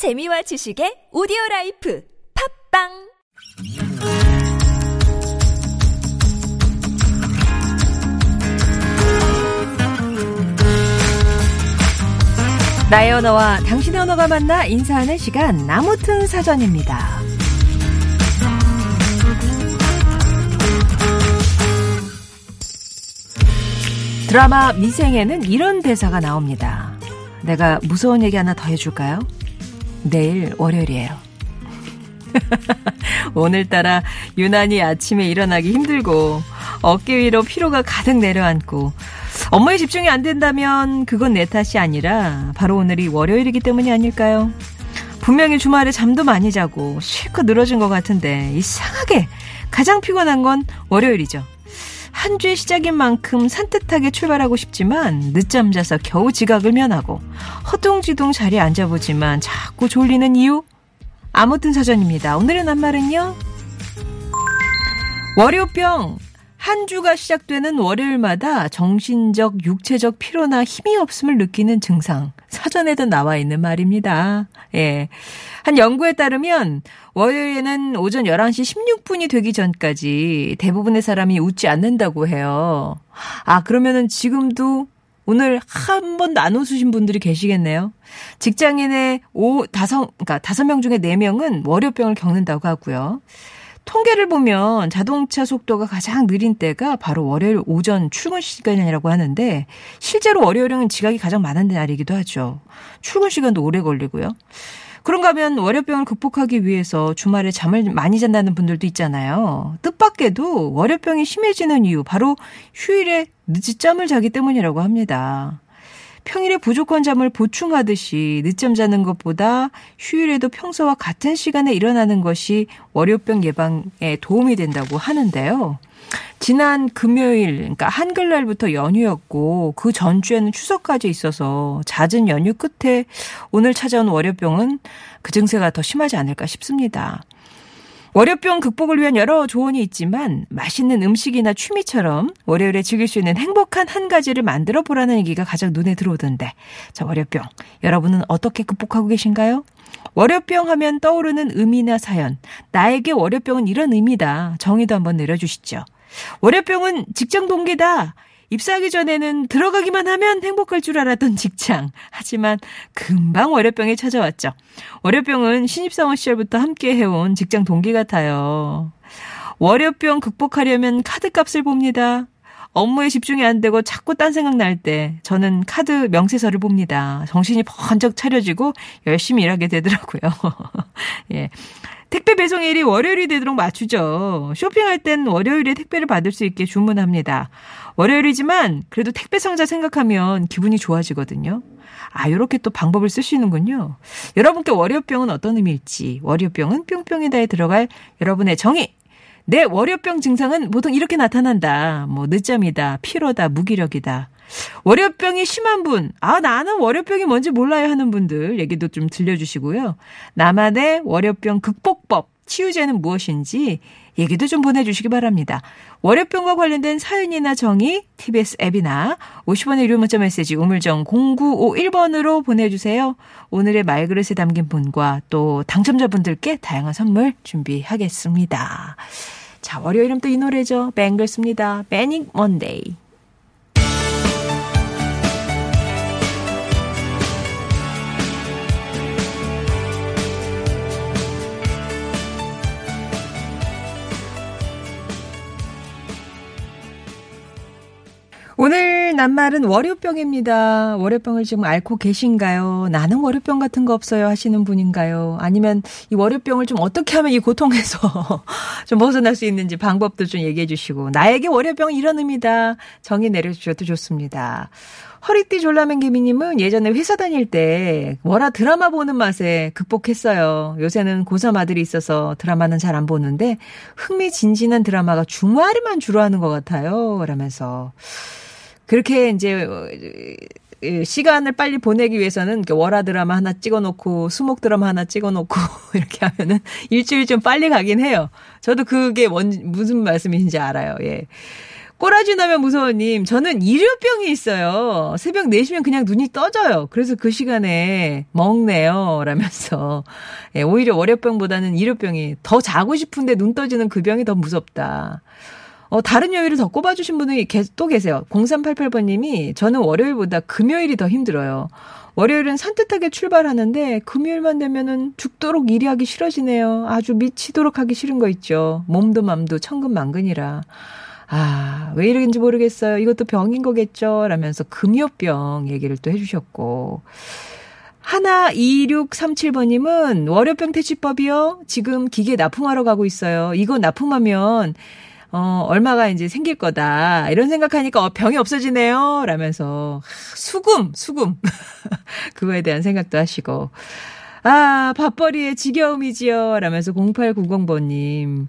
재미와 지식의 오디오 life 팟빵 나의 언어와 당신의 언어가 만나 인사하는 시간 아무튼 사전입니다. 드라마 미생에는 이런 대사가 나옵니다. 내가 무서운 얘기 하나 더 해줄까요? 내일 월요일이에요. 오늘따라 유난히 아침에 일어나기 힘들고 어깨 위로 피로가 가득 내려앉고 업무에 집중이 안 된다면 그건 내 탓이 아니라 바로 오늘이 월요일이기 때문이 아닐까요? 분명히 주말에 잠도 많이 자고 실컷 늘어진 것 같은데 이상하게 가장 피곤한 건 월요일이죠. 한 주의 시작인 만큼 산뜻하게 출발하고 싶지만 늦잠 자서 겨우 지각을 면하고 허둥지둥 자리에 앉아보지만 자꾸 졸리는 이유? 아무튼 사전입니다. 오늘의 낱말은요. 월요병. 한 주가 시작되는 월요일마다 정신적, 육체적 피로나 힘이 없음을 느끼는 증상. 사전에도 나와 있는 말입니다. 예. 한 연구에 따르면 월요일에는 오전 11시 16분이 되기 전까지 대부분의 사람이 웃지 않는다고 해요. 아, 그러면은 지금도 오늘 한 번도 안 웃으신 분들이 계시겠네요. 직장인의 오, 다섯, 그러니까 다섯 명 중에 네 명은 월요병을 겪는다고 하고요. 통계를 보면 자동차 속도가 가장 느린 때가 바로 월요일 오전 출근 시간이라고 하는데 실제로 월요일은 지각이 가장 많은 날이기도 하죠. 출근 시간도 오래 걸리고요. 그런가 하면 월요병을 극복하기 위해서 주말에 잠을 많이 잔다는 분들도 있잖아요. 뜻밖에도 월요병이 심해지는 이유 바로 휴일에 늦잠을 자기 때문이라고 합니다. 평일에 부족한 잠을 보충하듯이 늦잠 자는 것보다 휴일에도 평소와 같은 시간에 일어나는 것이 월요병 예방에 도움이 된다고 하는데요. 지난 금요일, 그러니까 한글날부터 연휴였고 그 전주에는 추석까지 있어서 잦은 연휴 끝에 오늘 찾아온 월요병은 그 증세가 더 심하지 않을까 싶습니다. 월요병 극복을 위한 여러 조언이 있지만 맛있는 음식이나 취미처럼 월요일에 즐길 수 있는 행복한 한 가지를 만들어 보라는 얘기가 가장 눈에 들어오던데. 자, 월요병. 여러분은 어떻게 극복하고 계신가요? 월요병 하면 떠오르는 의미나 사연. 나에게 월요병은 이런 의미다. 정의도 한번 내려주시죠. 월요병은 직장 동기다. 입사하기 전에는 들어가기만 하면 행복할 줄 알았던 직장. 하지만 금방 월요병이 찾아왔죠. 월요병은 신입사원 시절부터 함께 해온 직장 동기 같아요. 월요병 극복하려면 카드값을 봅니다. 업무에 집중이 안 되고 자꾸 딴 생각 날 때 저는 카드 명세서를 봅니다. 정신이 번쩍 차려지고 열심히 일하게 되더라고요. 예. 택배 배송일이 월요일이 되도록 맞추죠. 쇼핑할 땐 월요일에 택배를 받을 수 있게 주문합니다. 월요일이지만 그래도 택배 상자 생각하면 기분이 좋아지거든요. 아, 요렇게 또 방법을 쓰시는군요. 여러분께 월요병은 어떤 의미일지, 월요병은 뿅뿅이다에 들어갈 여러분의 정의, 내 월요병 증상은 보통 이렇게 나타난다. 뭐 늦잠이다, 피로다, 무기력이다. 월요병이 심한 분, 아, 나는 월요병이 뭔지 몰라요 하는 분들 얘기도 좀 들려주시고요. 나만의 월요병 극복법, 치유제는 무엇인지 얘기도 좀 보내주시기 바랍니다. 월요병과 관련된 사연이나 정의, TBS 앱이나 50원의 유료 문자 메시지 우물정 0951번으로 보내주세요. 오늘의 말그릇에 담긴 분과 또 당첨자분들께 다양한 선물 준비하겠습니다. 자, 월요일은 또 이 노래죠. 뱅글스입니다. 매닉 먼데이. 오늘 낱말은 월요병입니다. 월요병을 지금 앓고 계신가요? 나는 월요병 같은 거 없어요 하시는 분인가요? 아니면 이 월요병을 좀 어떻게 하면 이 고통에서 좀 벗어날 수 있는지 방법도 좀 얘기해 주시고 나에게 월요병은 이런 의미다. 정의 내려주셔도 좋습니다. 허리띠 졸라맨 개미님은 예전에 회사 다닐 때 월화 드라마 보는 맛에 극복했어요. 요새는 고3 아들이 있어서 드라마는 잘 안 보는데 흥미진진한 드라마가 주말에만 주로 하는 것 같아요. 라면서. 그렇게 이제 어, 시간을 빨리 보내기 위해서는 월화 드라마 하나 찍어놓고 수목 드라마 하나 찍어놓고 이렇게 하면은 일주일 좀 빨리 가긴 해요. 저도 그게 뭔 무슨 말씀인지 알아요. 예. 꼬라지 나면 무서워님, 저는 일요병이 있어요. 새벽 4시면 그냥 눈이 떠져요. 그래서 그 시간에 먹네요. 라면서. 예, 오히려 월요병보다는 일요병이 더 자고 싶은데 눈 떠지는 그 병이 더 무섭다. 어, 다른 요일을 더 꼽아주신 분이 또 계세요. 0388번님이 저는 월요일보다 금요일이 더 힘들어요. 월요일은 산뜻하게 출발하는데 금요일만 되면은 죽도록 일이 하기 싫어지네요. 아주 미치도록 하기 싫은 거 있죠. 몸도 맘도 천근만근이라. 아, 왜 이러는지 모르겠어요. 이것도 병인 거겠죠. 라면서 금요병 얘기를 또 해주셨고. 하나 2637번님은 월요병 퇴치법이요. 지금 기계 납품하러 가고 있어요. 이거 납품하면 어, 얼마가 이제 생길 거다. 이런 생각하니까 어, 병이 없어지네요. 라면서 수금, 수금. 그거에 대한 생각도 하시고. 아, 밥벌이의 지겨움이지요. 라면서 0890번님.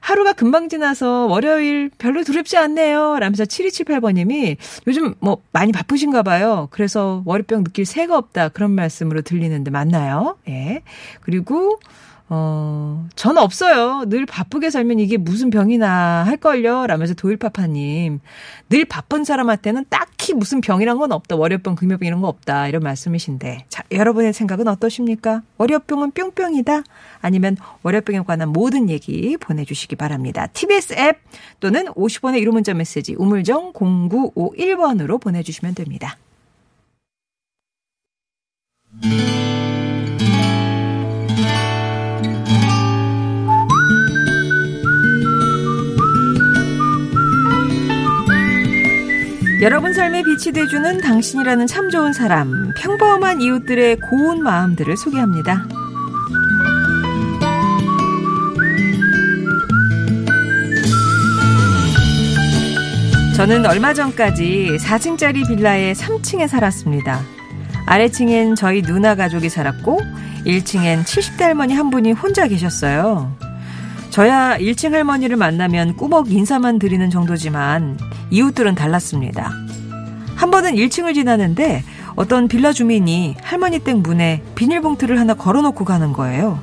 하루가 금방 지나서 월요일 별로 두렵지 않네요. 라면서 7278번님이 요즘 뭐 많이 바쁘신가 봐요. 그래서 월요병 느낄 새가 없다. 그런 말씀으로 들리는데 맞나요? 예. 그리고 어, 전 없어요. 늘 바쁘게 살면 이게 무슨 병이나 할걸요? 라면서 도일파파님. 늘 바쁜 사람한테는 딱히 무슨 병이란 건 없다. 월요병, 금요병 이런 거 없다. 이런 말씀이신데. 자, 여러분의 생각은 어떠십니까? 월요병은 뿅뿅이다? 아니면 월요병에 관한 모든 얘기 보내주시기 바랍니다. TBS 앱 또는 50원의 1호 문자 메시지 우물정 0951번으로 보내주시면 됩니다. 여러분 삶에 빛이 돼주는 당신이라는 참 좋은 사람, 평범한 이웃들의 고운 마음들을 소개합니다. 저는 얼마 전까지 4층짜리 빌라의 3층에 살았습니다. 아래층엔 저희 누나 가족이 살았고 1층엔 70대 할머니 한 분이 혼자 계셨어요. 저야 1층 할머니를 만나면 꾸벅 인사만 드리는 정도지만 이웃들은 달랐습니다. 한 번은 1층을 지나는데 어떤 빌라 주민이 할머니 댁 문에 비닐봉투를 하나 걸어놓고 가는 거예요.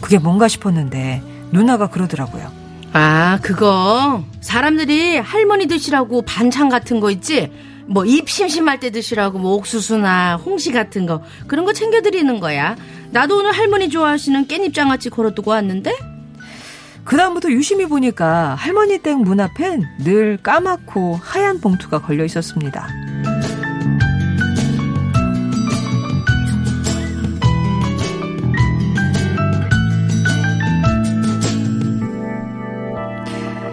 그게 뭔가 싶었는데 누나가 그러더라고요. 아, 그거 사람들이 할머니 드시라고 반찬 같은 거 있지? 뭐 입 심심할 때 드시라고 뭐 옥수수나 홍시 같은 거 그런 거 챙겨 드리는 거야. 나도 오늘 할머니 좋아하시는 깻잎 장아찌 걸어두고 왔는데 그다음부터 유심히 보니까 할머니 댁 문 앞엔 늘 까맣고 하얀 봉투가 걸려 있었습니다.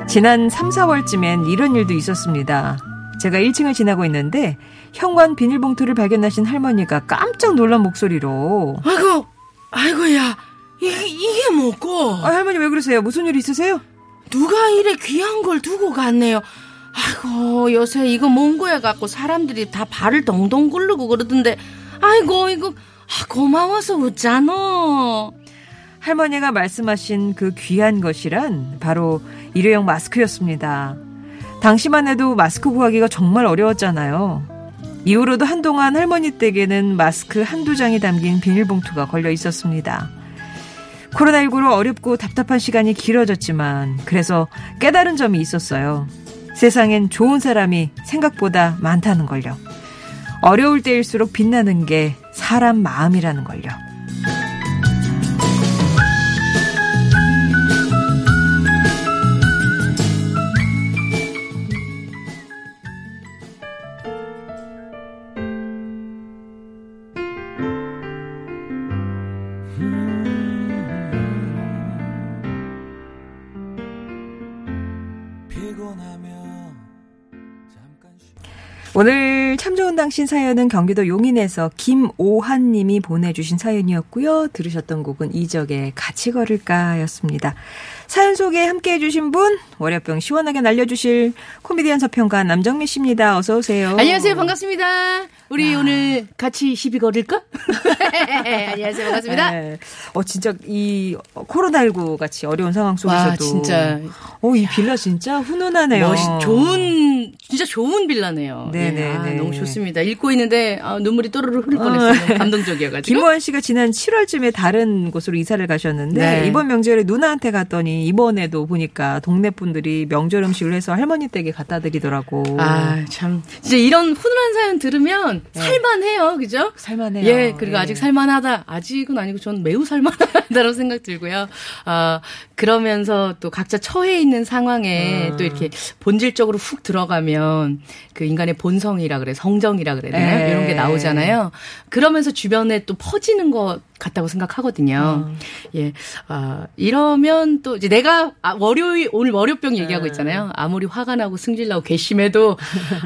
지난 3, 4월쯤엔 이런 일도 있었습니다. 제가 1층을 지나고 있는데 현관 비닐봉투를 발견하신 할머니가 깜짝 놀란 목소리로 아이고 아이고야 이게, 이게 뭐고? 아, 할머니 왜 그러세요? 무슨 일 있으세요? 누가 이래 귀한 걸 두고 갔네요. 아이고 요새 이거 뭔 거야 갖고 사람들이 다 발을 동동 굴르고 그러던데 아이고 이거 아, 고마워서 웃잖아. 할머니가 말씀하신 그 귀한 것이란 바로 일회용 마스크였습니다. 당시만 해도 마스크 구하기가 정말 어려웠잖아요. 이후로도 한동안 할머니 댁에는 마스크 한두 장이 담긴 비닐봉투가 걸려 있었습니다. 코로나19로 어렵고 답답한 시간이 길어졌지만 그래서 깨달은 점이 있었어요. 세상엔 좋은 사람이 생각보다 많다는 걸요. 어려울 때일수록 빛나는 게 사람 마음이라는 걸요. 오늘 참 좋은 당신 사연은 경기도 용인에서 김오한 님이 보내주신 사연이었고요. 들으셨던 곡은 이적의 같이 걸을까 였습니다. 사연 소개 함께 해주신 분, 월요병 시원하게 날려주실 코미디언 서평가 남정미 씨입니다. 어서오세요. 안녕하세요. 반갑습니다. 우리 야. 오늘 같이 시비 걸을까? 안녕하세요. 반갑습니다. 네. 어, 진짜 이 코로나19 같이 어려운 상황 속에서도. 와, 진짜. 어, 이 빌라 진짜 훈훈하네요. 멋, 좋은 진짜 좋은 빌라네요. 네네, 예, 아, 네. 너무 좋습니다. 읽고 있는데 아, 눈물이 또르르 흐를 뻔했어요. 너무 감동적이어가지고. 김호환 씨가 지난 7월쯤에 다른 곳으로 이사를 가셨는데 네. 이번 명절에 누나한테 갔더니 이번에도 보니까 동네 분들이 명절 음식을 해서 할머니 댁에 갖다 드리더라고. 아, 참. 진짜 이런 훈훈한 사연 들으면 살만해요. 그죠? 살만해요. 예, 그리고 예. 아직 살만하다. 아직은 아니고 전 매우 살만하다라고 생각 들고요. 아, 그러면서 또 각자 처해 있는 상황에 음. 또 이렇게 본질적으로 훅 들어가면 그 인간의 본성이라 그래, 성정이라 그래야 되나요? 예. 이런 게 나오잖아요. 그러면서 주변에 또 퍼지는 것 같다고 생각하거든요. 음. 예, 아, 이러면 또 이제 내가 아, 월요일, 오늘 월요병 네. 얘기하고 있잖아요. 아무리 화가 나고 승질나고 괘씸해도,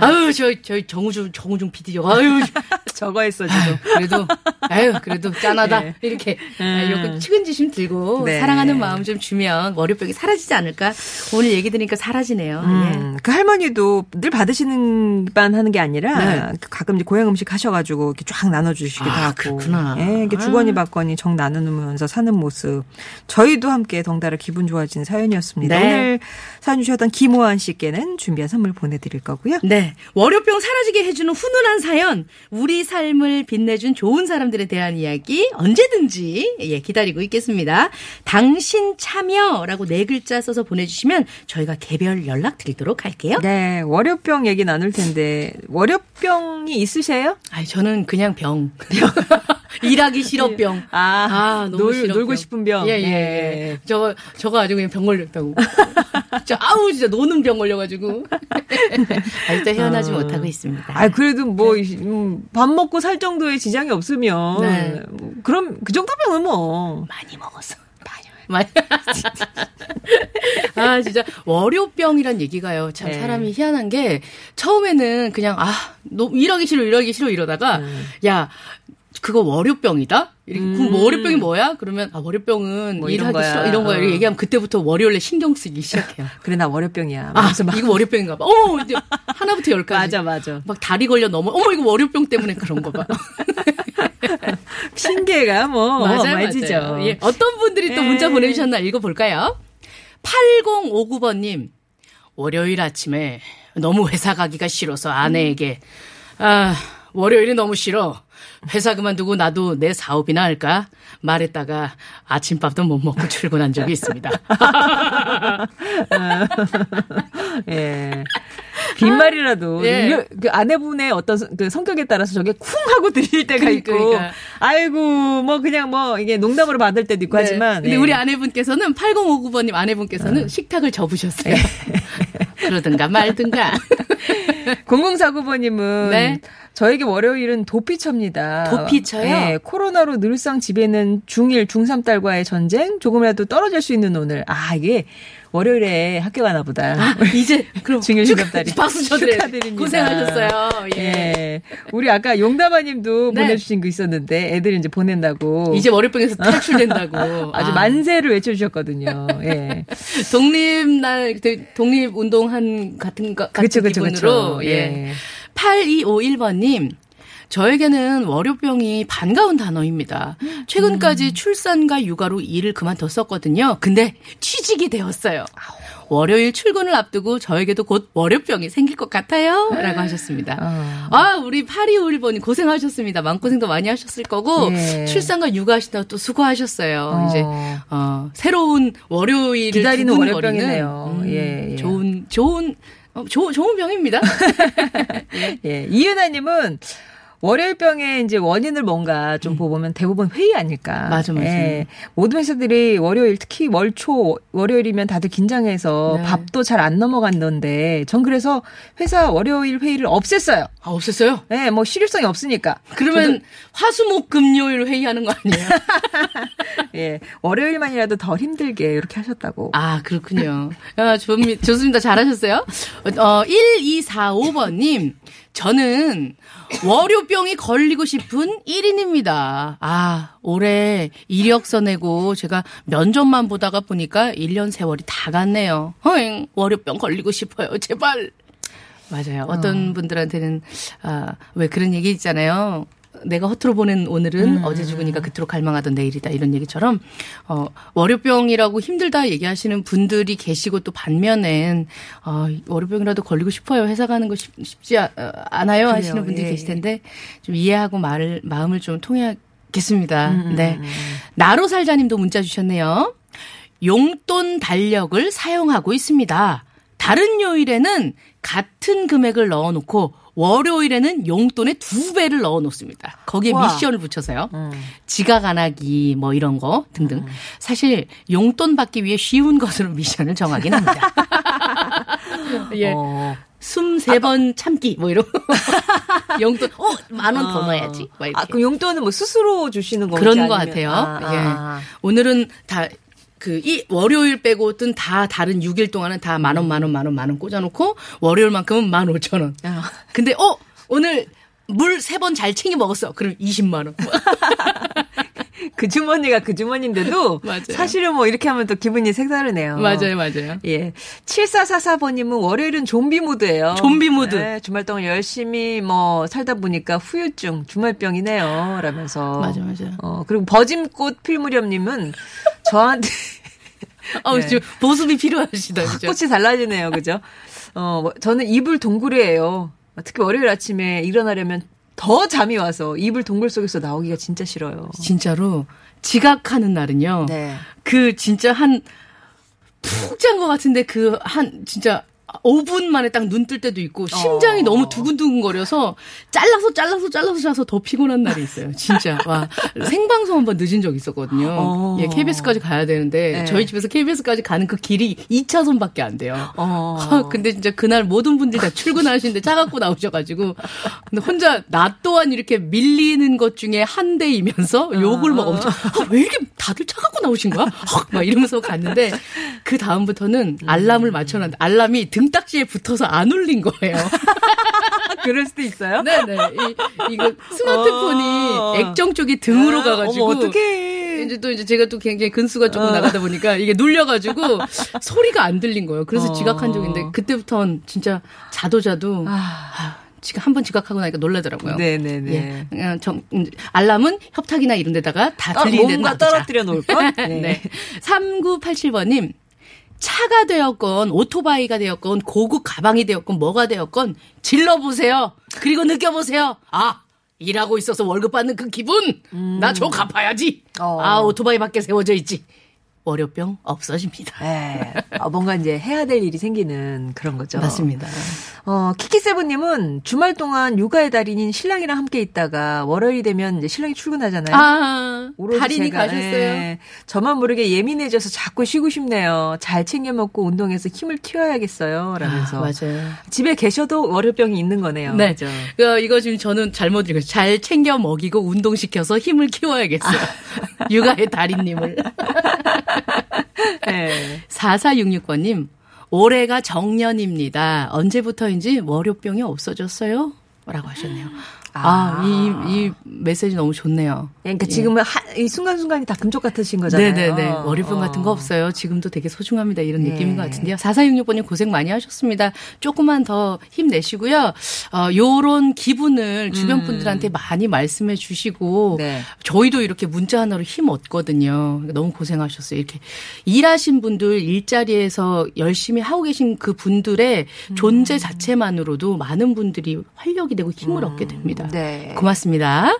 아유, 저, 저, 정우중, 정우중 PD죠. 아유, 저거 했어 지금. 그래도 아유 그래도 짠하다 예. 이렇게 음. 아, 이렇게 측은지심 들고 네. 사랑하는 마음 좀 주면 월요병이 사라지지 않을까 오늘 얘기 들으니까 사라지네요. 음, 그 할머니도 늘 받으시는 반 하는 게 아니라 네. 가끔 이제 고향 음식 하셔 가지고 이렇게 쫙 나눠 주시기도 아, 하고. 그렇구나. 예, 이게 아. 주거니 받 거니 정 나누면서 사는 모습. 저희도 함께 덩달아 기분 좋아진 사연이었습니다. 네. 오늘 사연 주셨던 김호환 씨께는 준비한 선물 보내드릴 거고요. 예. 네 월요병 사라지게 해주는 훈훈한 사연 우리 삶을 빛내준 좋은 사람들에 대한 이야기 언제든지 예 기다리고 있겠습니다. 당신 참여라고 네 글자 써서 보내주시면 저희가 개별 연락 드리도록 할게요. 네, 월요병 얘기 나눌 텐데 월요병이 있으세요? 아니 저는 그냥 병 일하기 싫어 병. 아, 너무 놀, 싫어. 놀고 병. 싶은 병. 예, 예, 예. 저거, 저거 아주 그냥 병 걸렸다고. 진짜, 아우, 진짜 노는 병 걸려가지고. 아직도 헤어나지 어. 못하고 있습니다. 아, 그래도 뭐, 음, 밥 먹고 살 정도의 지장이 없으면. 네. 그럼 그 정도면 뭐. 많이 먹었어. 많이. 아, 진짜, 월요병이란 얘기가요. 참 네. 사람이 희한한 게, 처음에는 그냥, 아, 너 일하기 싫어, 일하기 싫어 이러다가, 음. 야, 그거 월요병이다? 이렇게, 그럼 뭐 월요병이 뭐야? 그러면, 아, 월요병은 뭐 이런 일하기 거야. 싫어, 이런 거야. 이렇게 어. 얘기하면 그때부터 월요일에 신경 쓰기 시작해요. 그래, 나 월요병이야. 아. 이거 월요병인가 봐. 어, 이제 하나부터 열까지. 맞아, 맞아. 막 다리 걸려 넘어. 어머, 이거 월요병 때문에 그런 거 봐. 핑계가 뭐, 맞아요. 맞아요. 예. 어떤 분들이 또 예. 문자 보내주셨나 읽어볼까요? 8059번님, 월요일 아침에 너무 회사 가기가 싫어서 아내에게, 아, 월요일이 너무 싫어. 회사 그만두고 나도 내 사업이나 할까? 말했다가 아침밥도 못 먹고 출근한 적이 있습니다. 예. 빈말이라도 예. 이거- 그 아내분의 어떤 성- 그 성격에 따라서 저게 쿵 하고 들릴 때가 그러니까, 있고 그러니까. 아이고 뭐 그냥 뭐 이게 농담으로 받을 때도 있고 하지만 네. 근데 예. 우리 아내분께서는 8059번님 아내분께서는 식탁을 접으셨어요. 그러든가 말든가. 0049번님은 네. 저에게 월요일은 도피처입니다. 도피처요? 예, 코로나로 늘상 집에 있는 중1, 중3 딸과의 전쟁, 조금이라도 떨어질 수 있는 오늘. 아, 이게 월요일에 학교 가나 보다. 아, 이제 그럼 중일 중갑다리. 박수 쳐드려요. 축하드립니다. 고생하셨어요. 예. 예. 우리 아까 용다마님도 네. 보내주신 거 있었는데 애들 이제 보낸다고. 이제 월요병에서 탈출된다고. 아주 아. 만세를 외쳐주셨거든요. 예. 독립날 그 독립 운동한 같은 것 같은 그쵸, 그쵸, 기분으로 그쵸. 예. 예. 8251번님 저에게는 월요병이 반가운 단어입니다. 최근까지 출산과 육아로 일을 그만뒀었거든요. 근데 취직이 되었어요. 월요일 출근을 앞두고 저에게도 곧 월요병이 생길 것 같아요. 라고 하셨습니다. 어. 아, 우리 8251번님 고생하셨습니다. 마음고생도 많이 하셨을 거고, 예. 출산과 육아하시다 또 수고하셨어요. 이제, 어, 새로운 월요일을 기다리는 월요병이네요. 예, 예. 좋은, 좋은, 어, 조, 좋은 병입니다. 예. 이은아님은 월요일병의 이제 원인을 뭔가 좀 보면 대부분 회의 아닐까. 음. 맞아, 맞아. 예. 모든 회사들이 월요일 특히 월초 월요일이면 다들 긴장해서 네. 밥도 잘 안 넘어간던데 전 그래서 회사 월요일 회의를 없앴어요. 아, 없었어요? 예, 뭐 실효성이 없으니까. 그러면 화수목 금요일 회의하는 거 아니에요? 예, 월요일만이라도 덜 힘들게 이렇게 하셨다고. 아, 그렇군요. 아, 좋, 좋습니다. 잘하셨어요. 어, 1245번 님, 저는 월요병이 걸리고 싶은 1인입니다. 아, 올해 이력서 내고 제가 면접만 보다가 보니까 1년 세월이 다 갔네요. 허잉, 월요병 걸리고 싶어요. 제발. 맞아요. 어떤 분들한테는, 아, 왜 그런 얘기 있잖아요. 내가 허투루 보낸 오늘은 어제 죽으니까 그토록 갈망하던 내일이다. 이런 얘기처럼 어 월요병이라고 힘들다 얘기하시는 분들이 계시고 또 반면엔 어 월요병이라도 걸리고 싶어요. 회사 가는 거 쉽, 지 않아요? 하시는 분들이 예, 계실 텐데 좀 이해하고 말을 마음을 좀 통해야겠습니다. 네. 나로 살자님도 문자 주셨네요. 용돈 달력을 사용하고 있습니다. 다른 요일에는 같은 금액을 넣어놓고 월요일에는 용돈의 두 배를 넣어 놓습니다. 거기에 우와. 미션을 붙여서요. 지각 안 하기 뭐 이런 거 등등. 사실 용돈 받기 위해 쉬운 것으로 미션을 정하긴 합니다. 예. 어. 숨세번 참기 뭐 이런 거. 용돈 어 만 원 더 넣어야지. 아, 그 용돈은 뭐 스스로 주시는 건지 그런 것 아니면- 같아요. 아, 예. 아. 오늘은 다, 그, 이, 월요일 빼고든 다 다른 6일 동안은 다 만 원, 만 원, 만 원, 만 원 꽂아놓고, 월요일만큼은 만 오천 원. 아. 근데, 어, 오늘 물 세 번 잘 챙겨 먹었어. 그럼 20만 원. 그 주머니가 그 주머니인데도. 사실은 뭐 이렇게 하면 또 기분이 색다르네요. 맞아요, 맞아요. 예. 7444번님은 월요일은 좀비 모드예요. 좀비 모드. 네, 주말 동안 열심히 뭐 살다 보니까 후유증, 주말병이네요. 라면서. 맞아, 맞아. 어, 그리고 버짐꽃 필무렵님은 저한테 어, 네. 지금 보습이 필요하시다, 그죠? 꽃이 달라지네요. 그죠? 어, 뭐, 저는 이불 동굴이에요. 특히 월요일 아침에 일어나려면 더 잠이 와서 이불 동굴 속에서 나오기가 진짜 싫어요. 진짜로, 지각하는 날은요. 네. 그 진짜 한 푹 잔 것 같은데 그 한 진짜 5분 만에 딱 눈 뜰 때도 있고 심장이 어. 너무 두근두근거려서 잘라서 잘라서 잘라서 자서 더 피곤한 날이 있어요. 진짜 와 생방송 한번 늦은 적 있었거든요. 어. 예, KBS까지 가야 되는데 네. 저희 집에서 KBS까지 가는 그 길이 2차선밖에 안 돼요. 어. 아, 근데 진짜 그날 모든 분들이 다 출근하시는데 차 갖고 나오셔가지고 근데 혼자 나 또한 이렇게 밀리는 것 중에 한 대이면서 욕을 막 엄청 아, 왜 이렇게 다들 차 갖고 나오신 거야? 헉, 막 이러면서 갔는데 그 다음부터는 알람을 맞춰놨는데 알람이 등딱지에 붙어서 안 울린 거예요. 그럴 수도 있어요? 네네. 이, 이거 스마트폰이 어. 액정 쪽이 등으로 아, 가가지고. 어머, 어떡해. 이제 또 이제 제가 또 굉장히 근수가 조금 어. 나가다 보니까 이게 눌려가지고 소리가 안 들린 거예요. 그래서 어. 지각한 적인데 그때부터는 진짜 자도 자도 아. 아, 지금 한 번 지각하고 나니까 놀라더라고요. 네네네. 예. 그냥 정, 이제 알람은 협탁이나 이런 데다가 다 아, 들리는 데는 뭔가. 떨어뜨려 놓을 걸? 네. 3987번님. 차가 되었건 오토바이가 되었건 고급 가방이 되었건 뭐가 되었건 질러보세요. 그리고 느껴보세요. 아 일하고 있어서 월급 받는 그 기분 나저 갚아야지. 어. 아 오토바이 밖에 세워져 있지. 월요병 없어집니다. 네. 아, 뭔가 이제 해야 될 일이 생기는 그런 거죠. 맞습니다. 어, 키키세븐님은 주말 동안 육아의 달인인 신랑이랑 함께 있다가 월요일이 되면 이제 신랑이 출근하잖아요. 아 달인이 제가, 가셨어요. 예, 저만 모르게 예민해져서 자꾸 쉬고 싶네요. 잘 챙겨 먹고 운동해서 힘을 튀어야겠어요. 라면서. 아, 맞아요. 집에 계셔도 월요병이 있는 거네요. 네. 그죠? 그, 이거 지금 저는 잘못 읽었어요. 잘 챙겨 먹이고 운동시켜서 힘을 키워야겠어요. 육아의 달인님을. 네. 4466번님, 올해가 정년입니다. 언제부터인지 월요병이 없어졌어요? 라고 하셨네요. 아, 이, 이 메시지 너무 좋네요. 그러니까 지금은 하, 이 순간순간이 다 금쪽 같으신 거잖아요. 네네네. 월요병 어. 같은 거 없어요. 지금도 되게 소중합니다. 이런 네. 느낌인 것 같은데요. 4466번님 고생 많이 하셨습니다. 조금만 더 힘내시고요. 어, 요런 기분을 주변 분들한테 많이 말씀해 주시고, 음. 네. 저희도 이렇게 문자 하나로 힘 얻거든요. 너무 고생하셨어요. 이렇게 일하신 분들, 일자리에서 열심히 하고 계신 그 분들의 음. 존재 자체만으로도 많은 분들이 활력이 되고 힘을 얻게 됩니다. 네. 고맙습니다.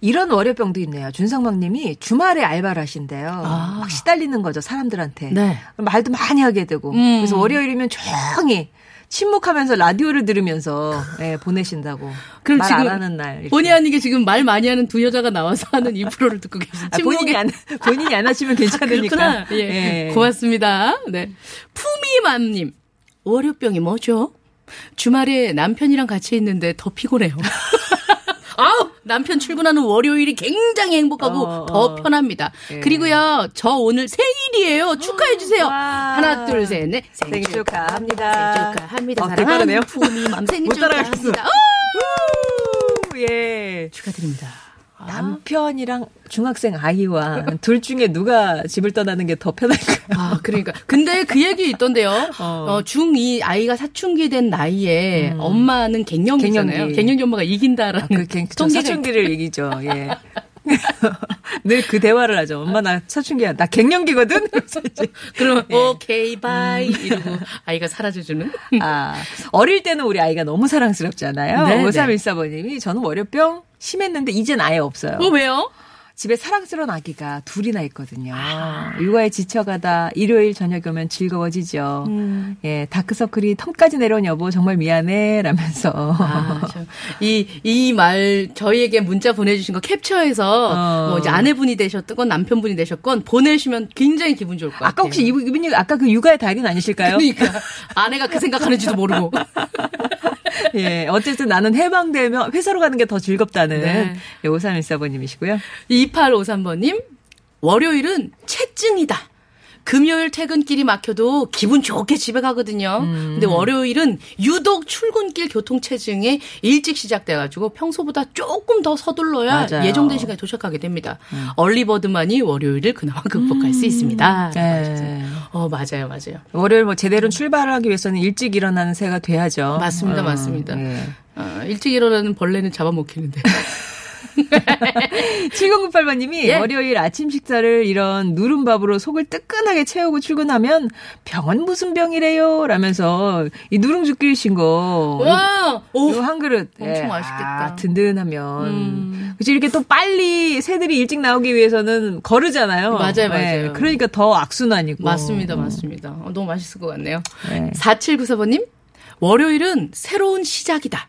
이런 월요병도 있네요. 준성망 님이 주말에 알바를 하신대요. 아. 막 시달리는 거죠 사람들한테. 네. 말도 많이 하게 되고. 음. 그래서 월요일이면 조용히 침묵하면서 라디오를 들으면서 예, 보내신다고. 그럼 말 지금 안 하는 날. 이렇게. 본의 아니게 지금 말 많이 하는 두 여자가 나와서 하는 이 프로를 듣고 계신 아, 본인이 안 본인이 안 하시면 괜찮으니까. 그렇구나. 예. 고맙습니다. 네. 푸미맘님. 월요병이 뭐죠? 주말에 남편이랑 같이 있는데 더 피곤해요. 아우! 남편 출근하는 월요일이 굉장히 행복하고 어, 더 어. 편합니다. 예. 그리고요, 저 오늘 생일이에요. 축하해 주세요. 와. 하나, 둘, 셋, 넷. 생일 축하합니다. 생일 축하합니다. 어, 사랑하는. 푸미맘 생일. 축하합니다. 어! 우, 예. 축하드립니다. 남편이랑 중학생 아이와 둘 중에 누가 집을 떠나는 게 더 편할까요? 아, 그러니까. 근데 그 얘기 있던데요. 어. 어, 중2 아이가 사춘기 된 나이에 엄마는 갱년기잖아요. 갱년기. 갱년기 엄마가 이긴다라는 그 갱- 저 통계가 사춘기를 얘기죠. 예. 늘 그 대화를 하죠. 엄마 나 사춘기야. 나 갱년기거든. 그러면 예. 오케이 bye 이러고 아이가 사라져주는. 아, 어릴 때는 우리 아이가 너무 사랑스럽잖아요. 네, 5314번님이 저는 월요병 심했는데 이젠 아예 없어요. 어 왜요? 집에 사랑스러운 아기가 둘이나 있거든요. 아. 육아에 지쳐가다 일요일 저녁 오면 즐거워지죠. 음. 예, 다크서클이 턱까지 내려온 여보 정말 미안해 라면서. 아, 이, 이 말, 저희에게 문자 보내주신 거 캡처해서, 어. 뭐 이제 아내분이 되셨건 남편분이 되셨건 보내시면 굉장히 기분 좋을 것 같아요. 아까 혹시 이분, 이분이 아까 그 육아의 달인 아니실까요? 그러니까. 아내가 그 생각하는지도 모르고. 예, 어쨌든 나는 해방되면 회사로 가는 게 더 즐겁다는 네. 예, 5314번님이시고요. 2853번님, 월요일은 채증이다. 금요일 퇴근길이 막혀도 기분 좋게 집에 가거든요. 음. 근데 월요일은 유독 출근길 교통체증이 일찍 시작돼가지고 평소보다 조금 더 서둘러야 맞아요. 음. 예정된 시간에 도착하게 됩니다. 얼리버드만이 월요일을 그나마 극복할 수 있습니다. 예. 어, 맞아요, 맞아요. 월요일 뭐 제대로 출발하기 위해서는 일찍 일어나는 새가 돼야죠. 맞습니다, 어, 맞습니다. 예. 어, 일찍 일어나는 벌레는 잡아먹히는데. 7098번님이 예. 월요일 아침 식사를 이런 누른밥으로 속을 뜨끈하게 채우고 출근하면 병원 무슨 병이래요? 라면서 이 누룽죽끼리신 거. 와! 오! 한 그릇. 엄청 예, 맛있겠다. 아, 든든하면. 음. 그치, 이렇게 또 빨리 새들이 일찍 나오기 위해서는 거르잖아요. 맞아요, 예, 맞아요. 그러니까 더 악순환이고. 맞습니다, 맞습니다. 어, 너무 맛있을 것 같네요. 네. 4794번님, 월요일은 새로운 시작이다.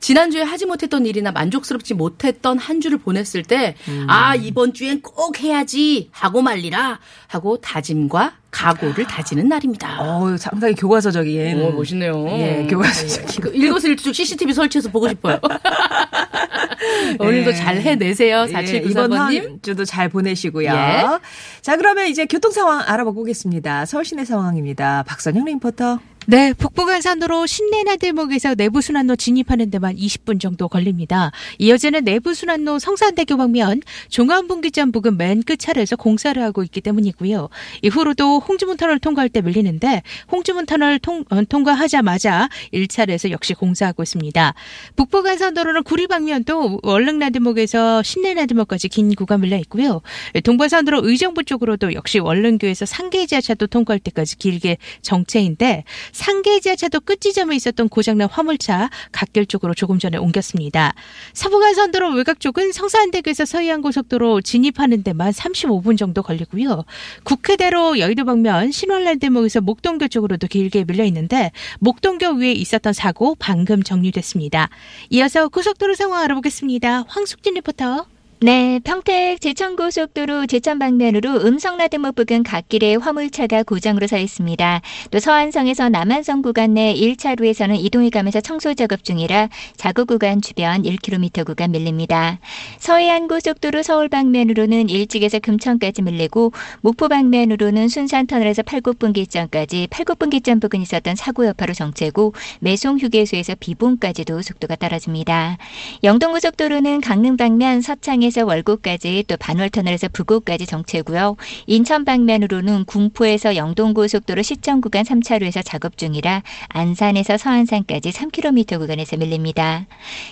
지난주에 하지 못했던 일이나 만족스럽지 못했던 한 주를 보냈을 때, 음. 아, 이번 주엔 꼭 해야지 하고 말리라 하고 다짐과 각오를 다지는 날입니다. 어 상당히 교과서적인. 오, 멋있네요. 예, 교과서적인. 그 일거수일투족 CCTV 설치해서 보고 싶어요. 오늘도 네. 잘 해내세요. 예, 이번 4794번님. 한 주도 잘 보내시고요. 예. 자, 그러면 이제 교통 상황 알아보고 오겠습니다. 서울시내 상황입니다. 박선영 리포터. 네, 북부간선도로 신내나들목에서 내부순환로 진입하는 데만 20분 정도 걸립니다. 이어지는 내부순환로 성산대교 방면 종암분기점 부근 맨 끝차로에서 공사를 하고 있기 때문이고요. 이후로도 홍지문 터널 통과할 때 밀리는데 홍지문 터널 통, 어, 통과하자마자 1차로에서 역시 공사하고 있습니다. 북부간선도로는 구리 방면도 월릉나들목에서 신내나들목까지 긴 구간 밀려 있고요. 동부간선도로 의정부 쪽으로도 역시 월릉교에서 상계 지하차도 통과할 때까지 길게 정체인데 상계 지하차도 끝지점에 있었던 고장난 화물차 갓길 쪽으로 조금 전에 옮겼습니다. 서부간선도로 외곽 쪽은 성산대교에서 서해안 고속도로 진입하는 데만 35분 정도 걸리고요. 국회대로 여의도 방면 신월랜드목에서 목동교 쪽으로도 길게 밀려 있는데 목동교 위에 있었던 사고 방금 정리됐습니다. 이어서 고속도로 상황 알아보겠습니다. 황숙진 리포터. 네, 평택 제천고속도로 제천 방면으로 음성나들목 부근 갓길에 화물차가 고장으로 서 있습니다. 또 서안성에서 남한성 구간 내 1차로에서는 이동이 가면서 청소 작업 중이라 자구 구간 주변 1km 구간 밀립니다. 서해안 고속도로 서울 방면으로는 일찍에서 금천까지 밀리고 목포 방면으로는 순산 터널에서 팔곡분기점까지 팔곡분기점 부근 있었던 사고 여파로 정체고 매송 휴게소에서 비봉까지도 속도가 떨어집니다. 영동 고속도로는 강릉 방면 서창에 서 월곡까지 또 반월터널에서 부곡까지 정체고요. 인천 방면으로는 군포에서 영동고속도로 시청 구간 3차로에서 작업 중이라 안산에서 서안산까지 3km 구간에서 밀립니다.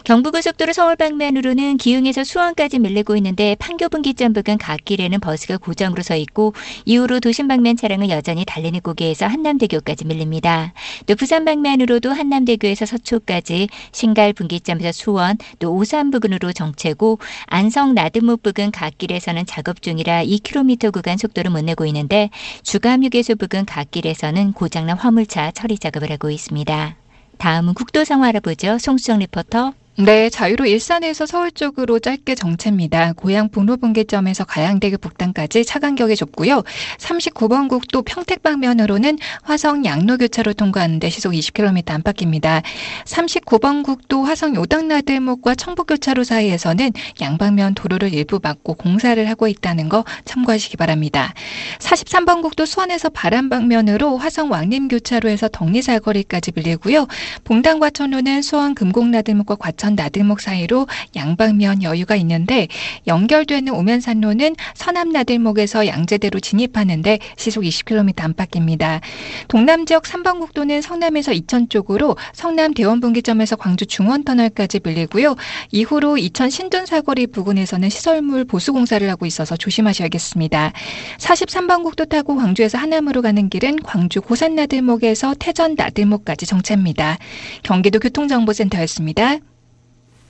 경부고속도로 서울 방면으로는 기흥에서 수원까지 밀리고 있는데 판교분기점 부근 갓길에는 버스가 고정으로 서 있고 이후로 도심 방면 차량은 여전히 달리는 고개에서 한남대교까지 밀립니다. 또 부산 방면으로도 한남대교에서 서초까지 신갈 분기점에서 수원 또 오산 부근으로 정체고 안성 나들목 부근 갓길에서는 작업 중이라 2km 구간 속도를 못 내고 있는데 주감 휴게소 부근 갓길에서는 고장난 화물차 처리 작업을 하고 있습니다. 다음은 국도 상황 알아보죠. 송수정 리포터. 네, 자유로 일산에서 서울 쪽으로 짧게 정체입니다. 고양 북로분기점에서 가양대교 북단까지 차 간격이 좁고요. 39번 국도 평택 방면으로는 화성 양로교차로 통과하는데 시속 20km 안팎입니다. 39번 국도 화성 요당나들목과 청북교차로 사이에서는 양방면 도로를 일부 막고 공사를 하고 있다는 거 참고하시기 바랍니다. 43번 국도 수원에서 바람 방면으로 화성 왕림교차로에서 덕리사거리까지 밀리고요. 봉단과천로는 수원 금곡나들목과 과천 대천 나들목 사이로 양방면 여유가 있는데 연결되는 오면산로는 서남 나들목에서 양재대로 진입하는데 시속 20km 안팎입니다. 동남 지역 3번 국도는 성남에서 이천 쪽으로 성남 대원 분기점에서 광주 중원 터널까지 밀리고요. 이후로 이천 신둔 사거리 부근에서는 시설물 보수 공사를 하고 있어서 조심하셔야겠습니다. 43번 국도 타고 광주에서 하남으로 가는 길은 광주 고산 나들목에서 태전 나들목까지 정체입니다. 경기도 교통정보센터였습니다.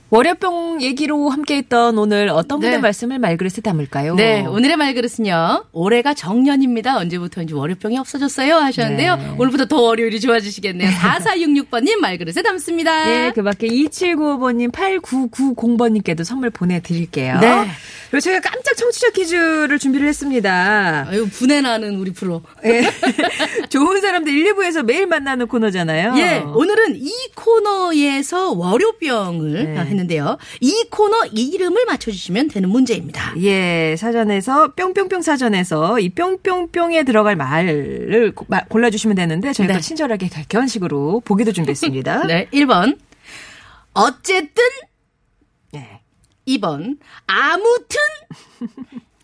월요병 얘기로 함께했던 오늘 어떤 분의 네. 말씀을 말그릇에 담을까요? 네, 오늘의 말그릇은요. 올해가 정년입니다. 언제부터인지 월요병이 없어졌어요 하셨는데요. 네. 오늘부터 더 월요일이 좋아지시겠네요. 4466번님 말그릇에 담습니다. 예, 그 밖에 2795번님, 8990번님께도 선물 보내드릴게요. 네. 그리고 저희가 깜짝 청취자 퀴즈를 준비를 했습니다. 아유, 분해 나는 우리 프로. 예. 좋은 사람들 1, 2부에서 매일 만나는 코너잖아요. 예, 오늘은 이 코너에서 월요병을 네. 했는데요. 이 코너 이름을 맞춰주시면 되는 문제입니다. 예, 사전에서 뿅뿅뿅 사전에서 이 뿅뿅뿅에 들어갈 말을 골라주시면 되는데 저희가 네. 친절하게 객관식으로 보기도 준비했습니다. 네, 1번. 어쨌든. 네. 2번. 아무튼.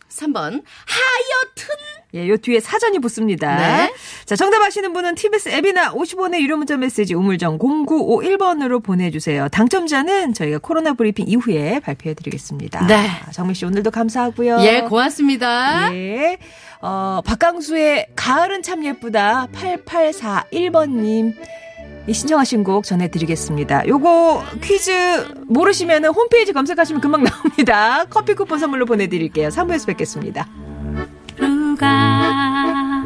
3번. 하여튼. 예, 요 뒤에 사전이 붙습니다. 네. 자, 정답 아시는 분은 TBS 앱이나 50원의 유료 문자 메시지 우물정 0951번으로 보내주세요. 당첨자는 저희가 코로나 브리핑 이후에 발표해 드리겠습니다. 네. 정미 씨 오늘도 감사하고요. 예, 고맙습니다. 예. 어, 박강수의 가을은 참 예쁘다 8841번님 이 신청하신 곡 전해드리겠습니다. 요거 퀴즈 모르시면 홈페이지 검색하시면 금방 나옵니다. 커피 쿠폰 선물로 보내드릴게요. 3부에서 뵙겠습니다. 루가.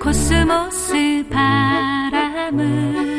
코스모스 바람을